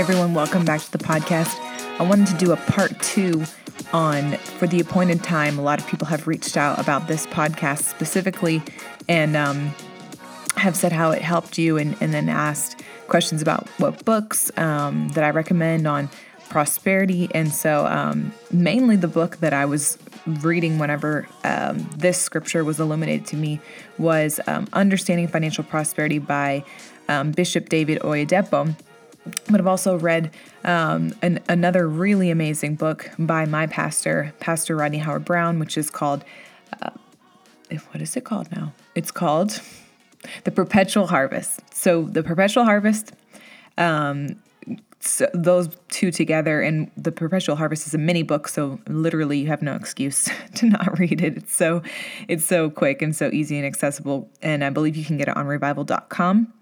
Everyone, welcome back to the podcast. I wanted to do a part two on For the Appointed Time. A lot of people have reached out about this podcast specifically and um, have said how it helped you and, and then asked questions about what books um, that I recommend on prosperity. And so, um, mainly the book that I was reading whenever um, this scripture was illuminated to me was um, Understanding Financial Prosperity by um, Bishop David Oyedepo. But I've also read um, an, another really amazing book by my pastor, Pastor Rodney Howard-Browne, which is called, uh, what is it called now? It's called The Perpetual Harvest. So, The Perpetual Harvest um, so those two together and the perpetual harvest is a mini book so literally you have no excuse to not read it it's so it's so quick and so easy and accessible and i believe you can get it on revival.com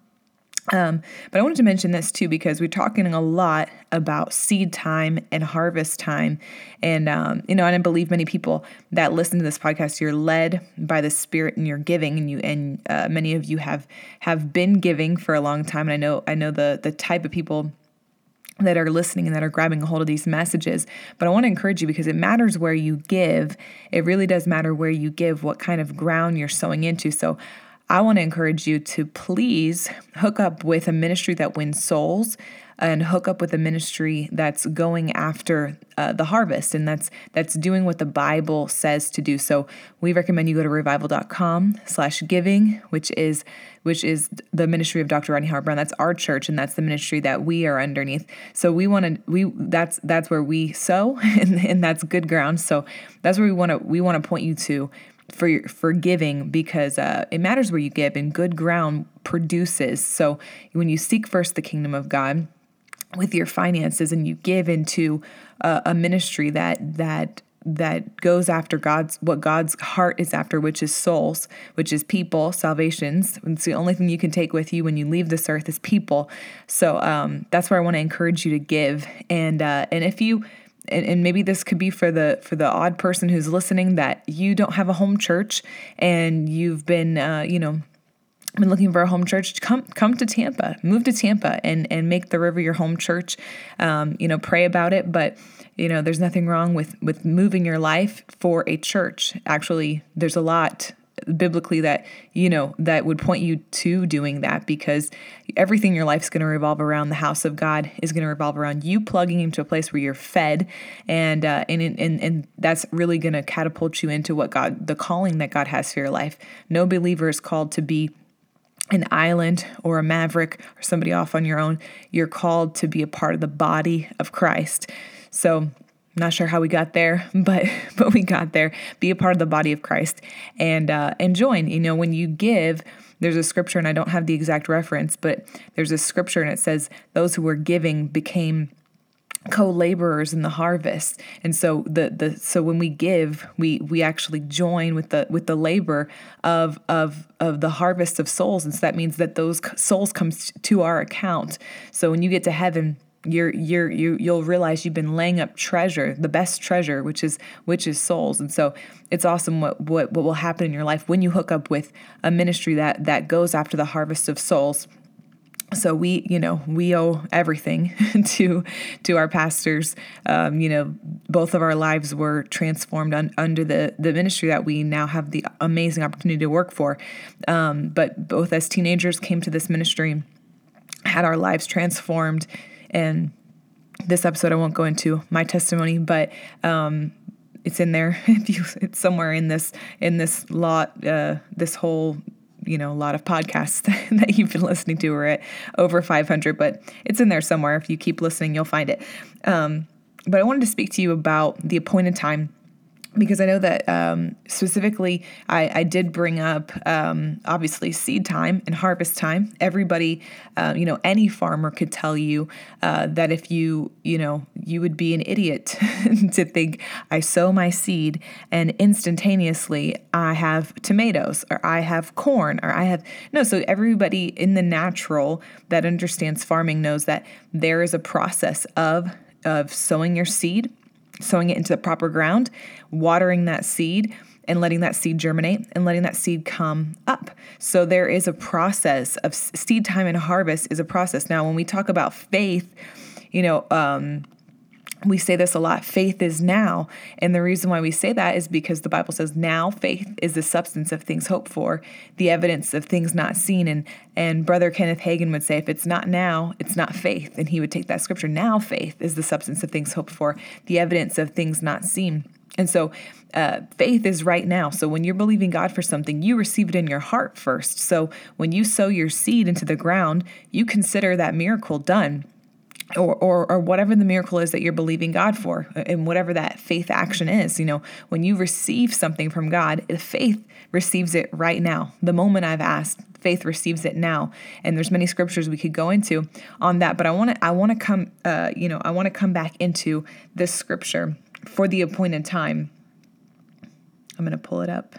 um, but I wanted to mention this too because we're talking a lot about seed time and harvest time, and um, you know, I believe many people that listen to this podcast, you're led by the Spirit and you're giving, and you and uh, many of you have have been giving for a long time, and I know I know the the type of people that are listening and that are grabbing a hold of these messages. But I want to encourage you because it matters where you give. It really does matter where you give, what kind of ground you're sowing into. So I want to encourage you to please hook up with a ministry that wins souls and hook up with a ministry that's going after uh, the harvest and that's that's doing what the bible says to do. So we recommend you go to revival.com slash giving which is which is the ministry of dr rodney howard-browne that's our church and that's the ministry that we are underneath. So we want to we that's that's where we sow and, and that's good ground. So that's where we want to we want to point you to for for giving because uh, it matters where you give and good ground produces so when you seek first the kingdom of god with your finances and you give into a, a ministry that that that goes after God's what God's heart is after, which is souls, which is people, salvations. It's the only thing you can take with you when you leave this earth is people. So um, that's where I want to encourage you to give. And uh, and if you and, and maybe this could be for the for the odd person who's listening that you don't have a home church and you've been uh, you know been looking for a home church, come come to Tampa, move to Tampa, and and make the river your home church. Um, you know, pray about it, but you know, there's nothing wrong with with moving your life for a church. Actually, there's a lot biblically that you know that would point you to doing that because everything in your life is going to revolve around the house of God is going to revolve around you plugging into a place where you're fed and uh, and and and that's really going to catapult you into what God the calling that God has for your life. No believer is called to be an island or a maverick or somebody off on your own. You're called to be a part of the body of Christ. So, not sure how we got there, but but we got there. Be a part of the body of Christ and uh, and join. You know, when you give, there's a scripture, and I don't have the exact reference, but there's a scripture, and it says those who were giving became co-laborers in the harvest and so the the so when we give we we actually join with the with the labor of of of the harvest of souls and so that means that those souls comes to our account so when you get to heaven you're you're you you'll realize you've been laying up treasure the best treasure which is which is souls. And so it's awesome what what what will happen in your life when you hook up with a ministry that that goes after the harvest of souls. So we you know we owe everything to to our pastors. Um, you know both of our lives were transformed un, under the the ministry that we now have the amazing opportunity to work for. Um, but both as teenagers came to this ministry had our lives transformed and this episode i won't go into my testimony but um, it's in there. If you it's somewhere in this in this lot uh, this whole you know lot of podcasts that you've been listening to. Are at over 500 but it's in there somewhere. If you keep listening you'll find it. Um, but i wanted to speak to you about the appointed time because I know that um, specifically I, I, did bring up um, obviously seed time and harvest time. Everybody, uh, you know, any farmer could tell you uh, that if you, you know, you would be an idiot to think I sow my seed and instantaneously I have tomatoes or I have corn or I have no. So everybody in the natural that understands farming knows that there is a process of of sowing your seed sowing it into the proper ground, watering that seed, and letting that seed germinate and letting that seed come up. So there is a process of seed time and harvest is a process. Now, when we talk about faith, you know, um, we say this a lot faith is now. And the reason why we say that is because the bible says now faith is the substance of things hoped for the evidence of things not seen. And and brother kenneth hagin would say if it's not now it's not faith. And he would take that scripture now faith is the substance of things hoped for the evidence of things not seen. And so uh, faith is right now. So when you're believing God for something, you receive it in your heart first. So when you sow your seed into the ground, you consider that miracle done or, or, or whatever the miracle is that you're believing God for, uh, and whatever that faith action is. You know, when you receive something from God, faith receives it right now. The moment I've asked, faith receives it now. And there's many scriptures we could go into on that, but I want to I want to come uh, you know I want to come back into this scripture for the appointed time. I'm going to pull it up.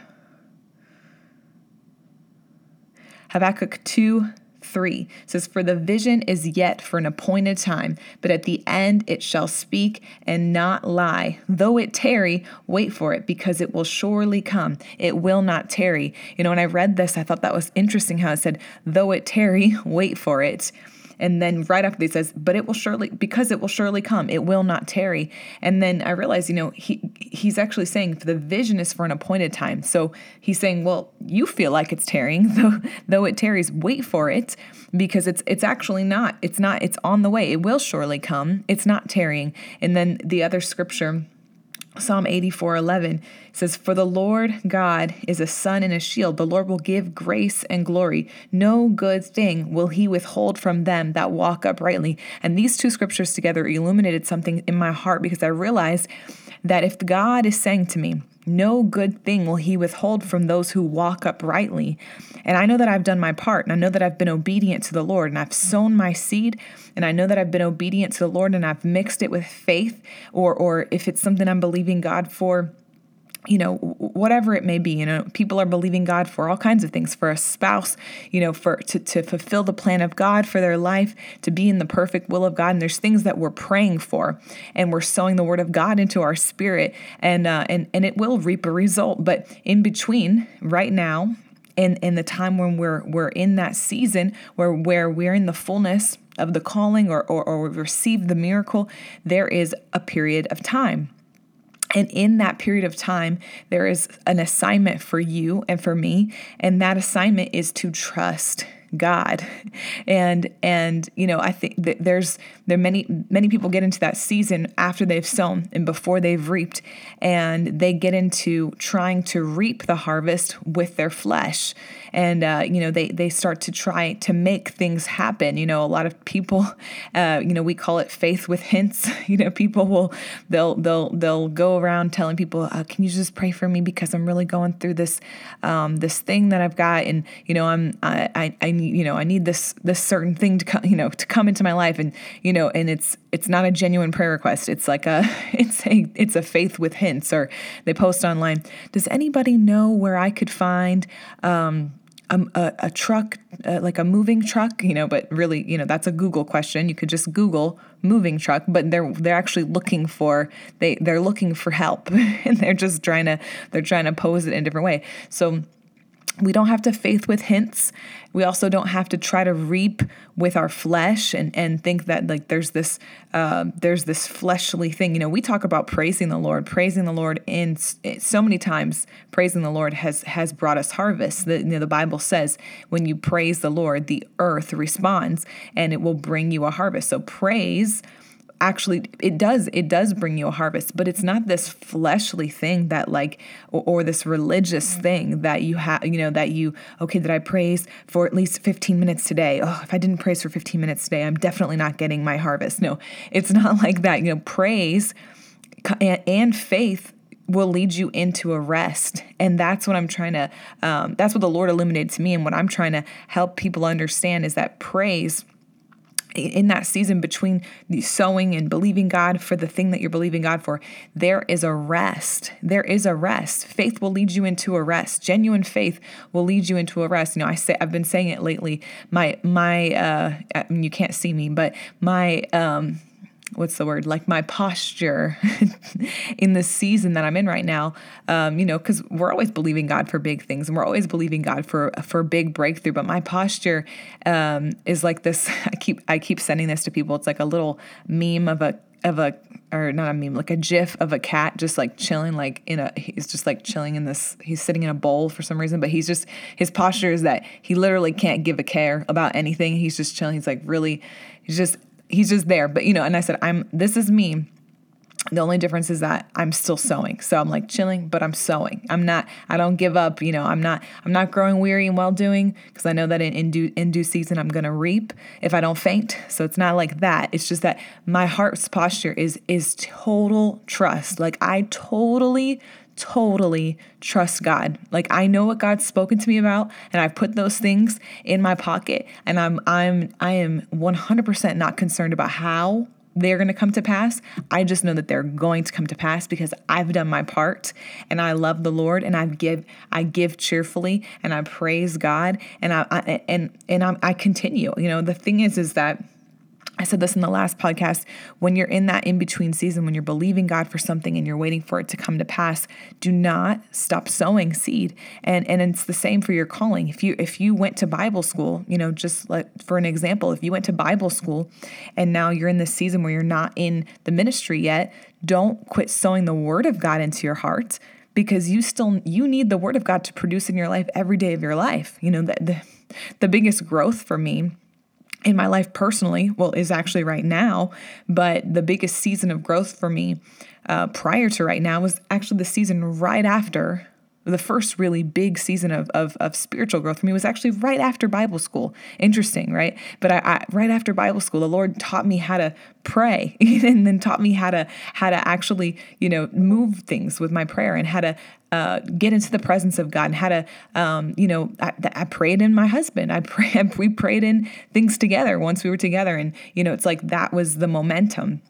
Habakkuk 2 3 says, For the vision is yet for an appointed time, but at the end it shall speak and not lie. Though it tarry, wait for it, because it will surely come. It will not tarry. You know, when I read this, I thought that was interesting how it said, Though it tarry, wait for it. And then right after he says, but it will surely, because it will surely come, it will not tarry. And then I realize, you know, he he's actually saying the vision is for an appointed time. So he's saying, well, you feel like it's tarrying, though though it tarries, wait for it, because it's it's actually not. It's not, it's on the way. It will surely come. It's not tarrying. And then the other scripture Psalm 84 11 says, For the Lord God is a sun and a shield. The Lord will give grace and glory. No good thing will he withhold from them that walk uprightly. And these two scriptures together illuminated something in my heart because I realized that if God is saying to me, no good thing will he withhold from those who walk uprightly. And I know that I've done my part, and I know that I've been obedient to the Lord, and I've sown my seed, and I know that I've been obedient to the Lord, and I've mixed it with faith, or or if it's something I'm believing God for, you know whatever it may be you know people are believing god for all kinds of things for a spouse you know for to, to fulfill the plan of god for their life to be in the perfect will of god and there's things that we're praying for and we're sowing the word of god into our spirit and uh, and and it will reap a result. But in between right now and in the time when we're we're in that season where where we're in the fullness of the calling or or, or we've received the miracle there is a period of time and in that period of time, there is an assignment for you and for me. And that assignment is to trust God. And and you know, I think that there's there many many people get into that season after they've sown and before they've reaped and they get into trying to reap the harvest with their flesh. And uh, you know, they they start to try to make things happen. You know, a lot of people uh, you know, we call it faith with hints. You know, people will they'll they'll they'll go around telling people, uh, "Can you just pray for me because I'm really going through this um, this thing that I've got and you know, I'm I I, I you know, I need this this certain thing to come, you know, to come into my life and you know, and it's it's not a genuine prayer request. It's like a it's a it's a faith with hints or they post online. Does anybody know where I could find um a, a, truck, uh, like a moving truck, you know, but really, you know, that's a Google question. You could just Google moving truck, but they're they're actually looking for they they're looking for help, and they're just trying to they're trying to pose it in a different way. So we don't have to faith with hints. We also don't have to try to reap with our flesh and, and think that like there's this uh, there's this fleshly thing. You know, we talk about praising the Lord, praising the Lord in so many times. Praising the Lord has has brought us harvest. The, you know, the Bible says when you praise the Lord, the earth responds and it will bring you a harvest. So praise actually it does it does bring you a harvest but it's not this fleshly thing that like or, or this religious thing that you have you know that you okay did i praise for at least 15 minutes today? Oh if i didn't praise for 15 minutes today i'm definitely not getting my harvest. No it's not like that you know praise and, and faith will lead you into a rest and that's what i'm trying to um, that's what the lord illuminated to me and what i'm trying to help people understand is that praise in that season between the sowing and believing God for the thing that you're believing God for, there is a rest. There is a rest. Faith will lead you into a rest. Genuine faith will lead you into a rest. You know, I say I've been saying it lately. My my uh, I mean, you can't see me, but my um what's the word like my posture in the season that i'm in right now um, you know because we're always believing god for big things and we're always believing god for for big breakthrough but my posture um, is like this i keep i keep sending this to people. It's like a little meme of a of a or not a meme like a gif of a cat just like chilling like in a he's just like chilling in this he's sitting in a bowl for some reason but he's just his posture is that he literally can't give a care about anything. He's just chilling. He's like really he's just he's just there. But you know, and I said, I'm this is me. The only difference is that I'm still sowing. So I'm like chilling, but I'm sowing. I'm not, I don't give up. You know, I'm not, I'm not growing weary and well doing because I know that in, in, due, in due season I'm going to reap if I don't faint. So it's not like that. It's just that my heart's posture is, is total trust. Like I totally totally trust God. Like I know what God's spoken to me about and I've put those things in my pocket and I'm I'm I am 100% not concerned about how they're going to come to pass. I just know that they're going to come to pass because I've done my part and I love the Lord and I give I give cheerfully and I praise God and I, I and and I'm, I continue. You know, the thing is is that I said this in the last podcast. When you're in that in between season, when you're believing God for something and you're waiting for it to come to pass, do not stop sowing seed. And and it's the same for your calling. If you if you went to Bible school, you know, just like for an example, if you went to Bible school and now you're in this season where you're not in the ministry yet, don't quit sowing the word of God into your heart because you still you need the word of God to produce in your life every day of your life. You know, the the, the biggest growth for me in my life personally, well, is actually right now, but the biggest season of growth for me uh, prior to right now was actually the season right after the first really big season of, of, of, spiritual growth for me was actually right after Bible school. Interesting, right? But I, I, right after Bible school, the Lord taught me how to pray, and then taught me how to how to actually you know move things with my prayer and how to uh, get into the presence of God and how to um, you know I, I prayed in my husband. I pray we prayed in things together once we were together, and you know it's like that was the momentum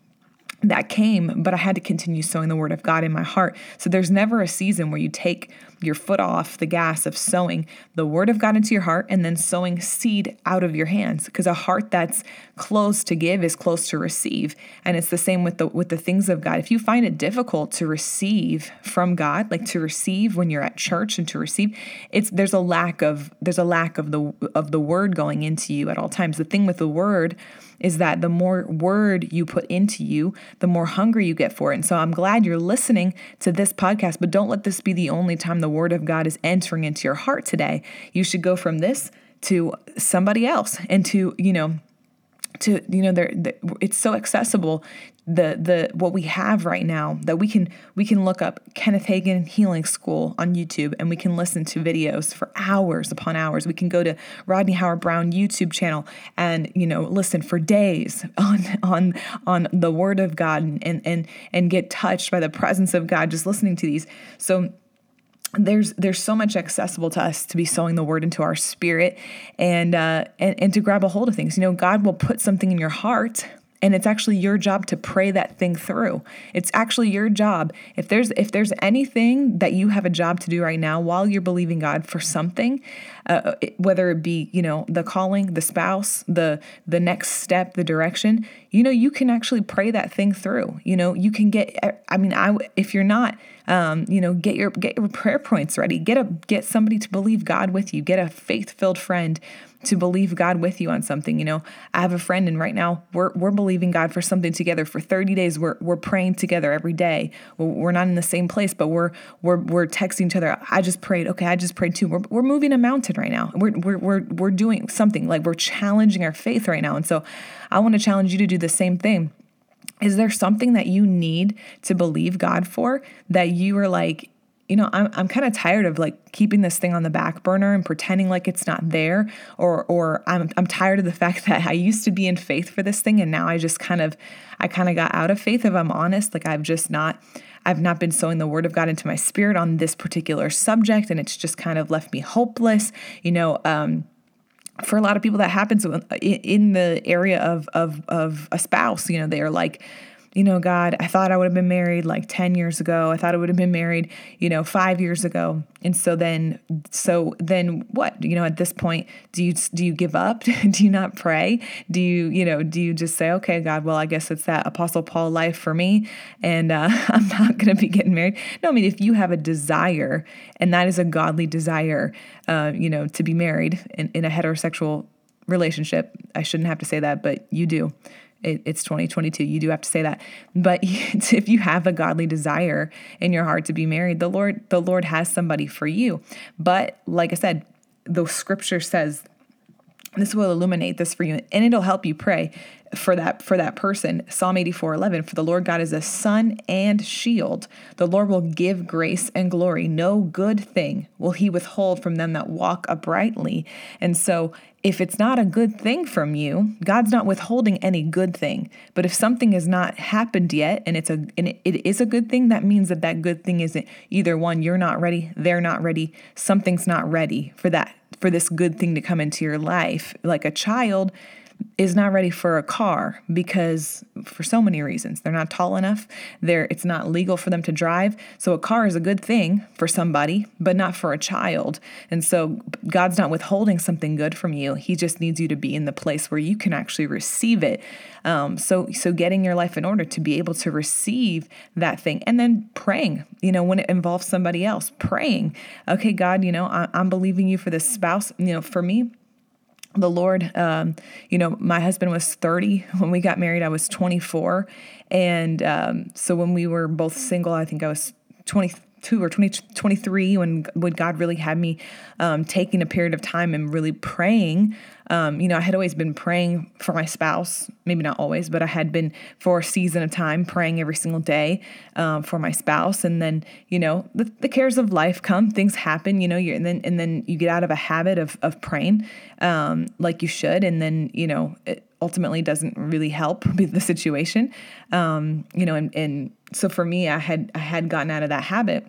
that came, but I had to continue sowing the word of God in my heart. So there's never a season where you take your foot off the gas of sowing the word of God into your heart and then sowing seed out of your hands because a heart that's closed to give is close to receive. And it's the same with the with the things of God. If you find it difficult to receive from God, like to receive when you're at church and to receive, it's there's a lack of there's a lack of the of the word going into you at all times. The thing with the word is that the more word you put into you, the more hungry you get for it. And so I'm glad you're listening to this podcast, but don't let this be the only time the word of God is entering into your heart today. You should go from this to somebody else and to, you know, to you know it's so accessible the the what we have right now that we can we can look up Kenneth Hagin Healing School on YouTube and we can listen to videos for hours upon hours. We can go to Rodney Howard-Browne YouTube channel and you know listen for days on on on the Word of God and and and get touched by the presence of God just listening to these. So there's there's so much accessible to us to be sowing the word into our spirit and uh and, and to grab a hold of things. You know god will put something in your heart and it's actually your job to pray that thing through. It's actually your job. If there's if there's anything that you have a job to do right now while you're believing god for something uh, whether it be you know the calling the spouse the the next step the direction you know you can actually pray that thing through you know you can get i mean i if you're not um, you know get your get your prayer points ready get a get somebody to believe god with you get a faith filled friend to believe God with you on something. You know, I have a friend and right now we're we're believing God for something together for 30 days. We're we're praying together every day. We're not in the same place, but we're we're we're texting each other. I just prayed. Okay, I just prayed too. We're we're moving a mountain right now. We're we're we're we're doing something like we're challenging our faith right now. And so I want to challenge you to do the same thing. Is there something that you need to believe God for that you are like you know, I'm, I'm kind of tired of like keeping this thing on the back burner and pretending like it's not there or or I'm I'm tired of the fact that I used to be in faith for this thing and now I just kind of I kind of got out of faith if I'm honest like I've just not I've not been sowing the word of God into my spirit on this particular subject and it's just kind of left me hopeless you know um for a lot of people that happens in the area of of of a spouse you know they're like you know, God, I thought I would have been married like 10 years ago. I thought I would have been married, you know, five years ago. And so then, so then what? You know, at this point, do you do you give up? do you not pray? Do you, you know, do you just say, okay, God, well, I guess it's that Apostle Paul life for me, and uh, I'm not going to be getting married? No, I mean, if you have a desire, and that is a godly desire, uh, you know, to be married in, in a heterosexual relationship. I shouldn't have to say that, but you do it, it's 2022 you do have to say that. But if you have a godly desire in your heart to be married the lord the lord has somebody for you. But like i said the scripture says this will illuminate this for you and it'll help you pray for that for that person. Psalm 84 11 for the lord god is a sun and shield. The lord will give grace and glory. No good thing will he withhold from them that walk uprightly. And so if it's not a good thing from you, God's not withholding any good thing. But if something has not happened yet and it's a and it, is a good thing, that means that that good thing isn't either one you're not ready, they're not ready, something's not ready for that for this good thing to come into your life. Like a child is not ready for a car because for so many reasons. They're not tall enough. They're it's not legal for them to drive. So a car is a good thing for somebody but not for a child. And so god's not withholding something good from you. He just needs you to be in the place where you can actually receive it. Um, so so getting your life in order to be able to receive that thing. And then praying you know when it involves somebody else praying. Okay god you know I, i'm believing you for this spouse. You know for me the Lord, um, you know, my husband was 30 when we got married. I was 24. And um, so when we were both single, I think I was 22 or 20, 23 when, when God really had me um, taking a period of time and really praying um, you know, I had always been praying for my spouse, maybe not always, but I had been for a season of time praying every single day um, for my spouse. And then, you know, the, the, cares of life come, things happen, you know, and then and then you get out of a habit of of praying um, like you should, and then you know, it ultimately doesn't really help the situation, um, you know, and and so for me, I had I had gotten out of that habit.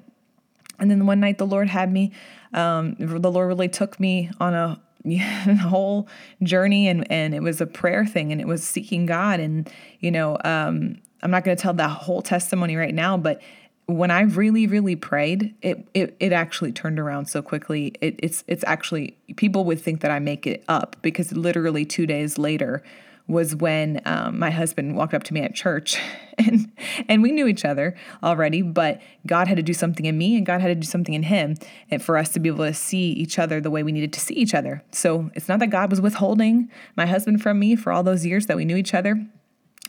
And then one night the Lord had me, um, the Lord really took me on a yeah, whole journey and and it was a prayer thing and it was seeking God. And you know um, I'm not going to tell that whole testimony right now but when I really really prayed it it, it actually turned around so quickly. It, it's it's actually people would think that I make it up because literally 2 days later was when um, my husband walked up to me at church and and we knew each other already but god had to do something in me and god had to do something in him and for us to be able to see each other the way we needed to see each other. So it's not that god was withholding my husband from me for all those years that we knew each other.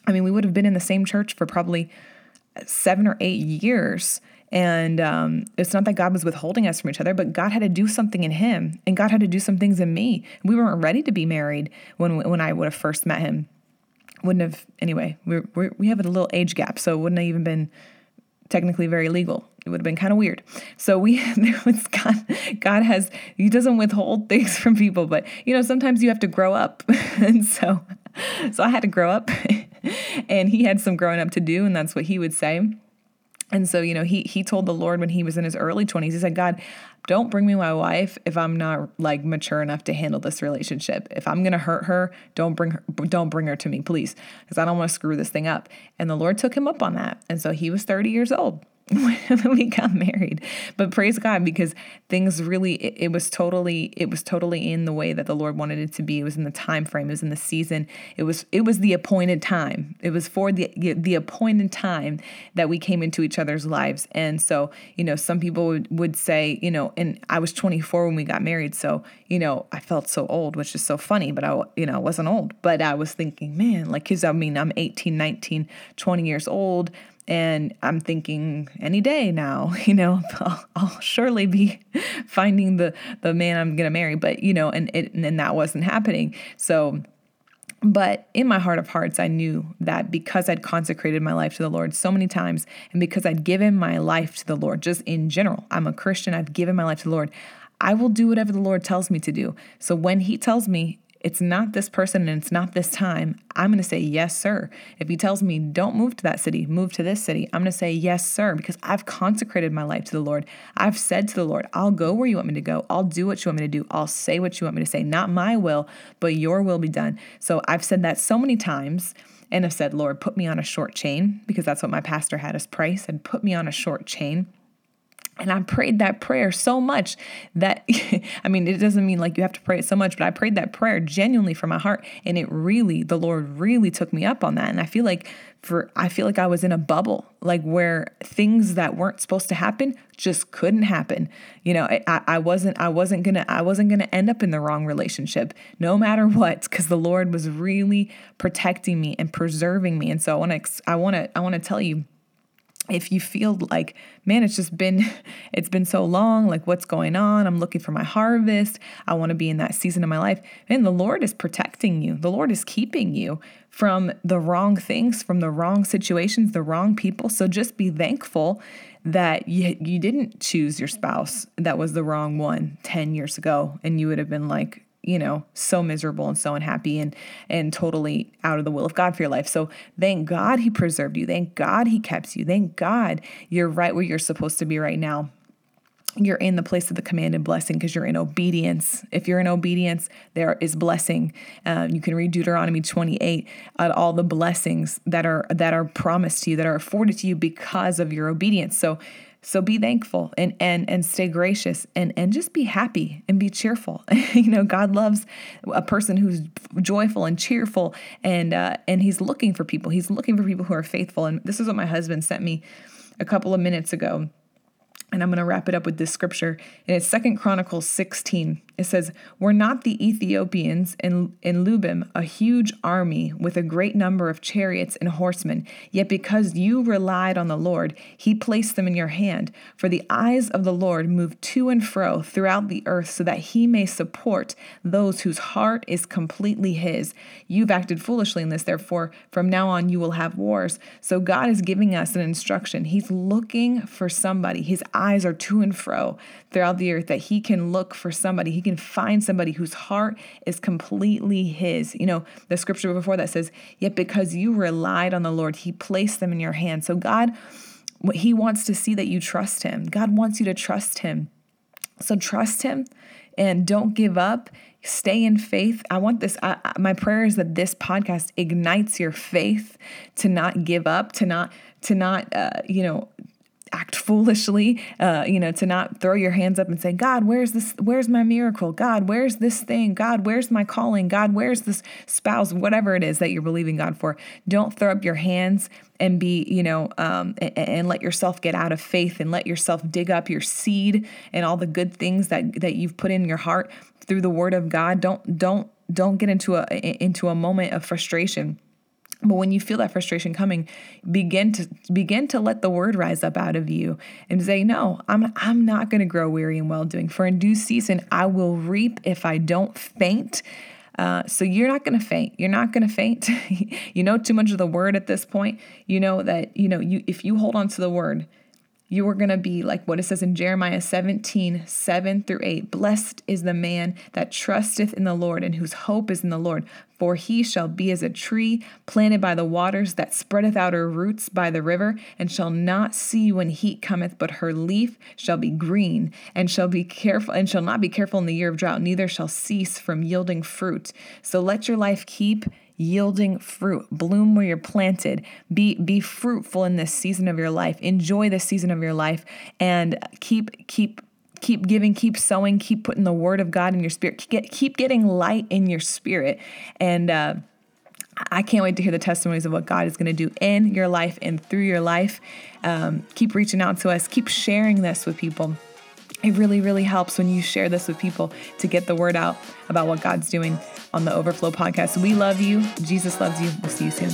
I mean we would have been in the same church for probably seven or eight years and um, it's not that God was withholding us from each other, but God had to do something in him, and God had to do some things in me. We weren't ready to be married when when I would have first met him. Wouldn't have anyway. We we we have a little age gap, so it wouldn't have even been technically very legal. It would have been kind of weird. So we God. God has He doesn't withhold things from people, but you know sometimes you have to grow up, and so so I had to grow up, and He had some growing up to do, and that's what He would say. And so, you know, he he told the Lord when he was in his early 20s, he said, God, don't bring me my wife if I'm not like mature enough to handle this relationship. If I'm going to hurt her, don't bring her don't bring her to me, please, because I don't want to screw this thing up. And the Lord took him up on that. And so he was 30 years old. when we got married. But praise god because things really it, it, was totally it was totally in the way that the lord wanted it to be. It was in the time frame. It was in the season. It was it was the appointed time. It was for the the appointed time that we came into each other's lives. And so you know some people would, would say you know and i was 24 when we got married so you know i felt so old which is so funny but i you know wasn't old. But i was thinking man like because i mean i'm 18 19 20 years old and I'm thinking any day now, you know, I'll, I'll surely be finding the the man I'm going to marry, but you know, and it, and that wasn't happening. So but in my heart of hearts, I knew that because I'd consecrated my life to the Lord so many times, and because I'd given my life to the Lord, just in general, I'm a Christian, I've given my life to the Lord, I will do whatever the Lord tells me to do. So when He tells me, it's not this person and it's not this time, I'm going to say, yes, sir. If he tells me, don't move to that city, move to this city, I'm going to say, yes, sir, because I've consecrated my life to the Lord. I've said to the Lord, I'll go where you want me to go. I'll do what you want me to do. I'll say what you want me to say. Not my will, but your will be done. So I've said that so many times and have said, Lord, put me on a short chain, because that's what my pastor had us pray, said, put me on a short chain. And I prayed that prayer so much that, I mean, it doesn't mean like you have to pray it so much, but I prayed that prayer genuinely from my heart. And it really, the Lord really took me up on that. And I feel like for, I feel like I was in a bubble, like where things that weren't supposed to happen just couldn't happen. You know, I, I wasn't, I wasn't gonna, I wasn't gonna end up in the wrong relationship no matter what, because the Lord was really protecting me and preserving me. And so I want to, I want to, I want to tell you, if you feel like man it's just been it's been so long like what's going on? I'm looking for my harvest. I want to be in that season of my life. And the lord is protecting you. The lord is keeping you from the wrong things from the wrong situations the wrong people. So just be thankful that you, you didn't choose your spouse that was the wrong one 10 years ago and you would have been like you know so miserable and so unhappy and and totally out of the will of God for your life. So thank God he preserved you. Thank God he kept you. Thank God you're right where you're supposed to be right now. You're in the place of the commanded blessing because you're in obedience. If you're in obedience, there is blessing. Um, you can read Deuteronomy 28 at all the blessings that are that are promised to you, that are afforded to you because of your obedience. So so be thankful and and and stay gracious and and just be happy and be cheerful. you know, God loves a person who's joyful and cheerful and uh, and He's looking for people. He's looking for people who are faithful. And this is what my husband sent me a couple of minutes ago and I'm going to wrap it up with this scripture. And it's Second Chronicles 16. It says, Were not the Ethiopians in, in Lubim a huge army with a great number of chariots and horsemen? Yet because you relied on the Lord, he placed them in your hand. For the eyes of the Lord move to and fro throughout the earth so that he may support those whose heart is completely his. You've acted foolishly in this, therefore, from now on you will have wars. So God is giving us an instruction. He's looking for somebody. His eyes are to and fro throughout the earth that he can look for somebody. He can find somebody whose heart is completely his. You know, the scripture before that says, Yet because you relied on the Lord, he placed them in your hand. So God, he wants to see that you trust him. God wants you to trust him. So trust him and don't give up stay in faith i want this I, my prayer is that this podcast ignites your faith to not give up to not to not uh, you know act foolishly, uh, you know, to not throw your hands up and say, God, where's this? Where's my miracle? God, where's this thing? God, where's my calling? God, where's this spouse? Whatever it is that you're believing God for, don't throw up your hands and be, you know, um, and, and, let yourself get out of faith and let yourself dig up your seed and all the good things that that you've put in your heart through the Word of God. Don't don't don't get into a into a moment of frustration but when you feel that frustration coming, begin to begin to let the word rise up out of you and say, "No, I'm I'm not going to grow weary in well doing. For in due season I will reap if I don't faint." Uh, so you're not going to faint. You're not going to faint. you know too much of the word at this point. You know that you know you if you hold on to the word, you are going to be like what it says in Jeremiah 17, 7 through 8. Blessed is the man that trusteth in the Lord and whose hope is in the Lord. For he shall be as a tree planted by the waters that spreadeth out her roots by the river, and shall not see when heat cometh, but her leaf shall be green, and shall be careful, and shall not be careful in the year of drought, neither shall cease from yielding fruit. So let your life keep yielding fruit. Bloom where you're planted. Be be fruitful in this season of your life. Enjoy this season of your life and keep keep keep giving, keep sowing, keep putting the word of God in your spirit. Keep, keep getting light in your spirit and uh I can't wait to hear the testimonies of what God is going to do in your life and through your life. Um, keep reaching out to us. Keep sharing this with people. It really, really helps when you share this with people to get the word out about what God's doing on the Overflow podcast. We love you. Jesus loves you. We'll see you soon.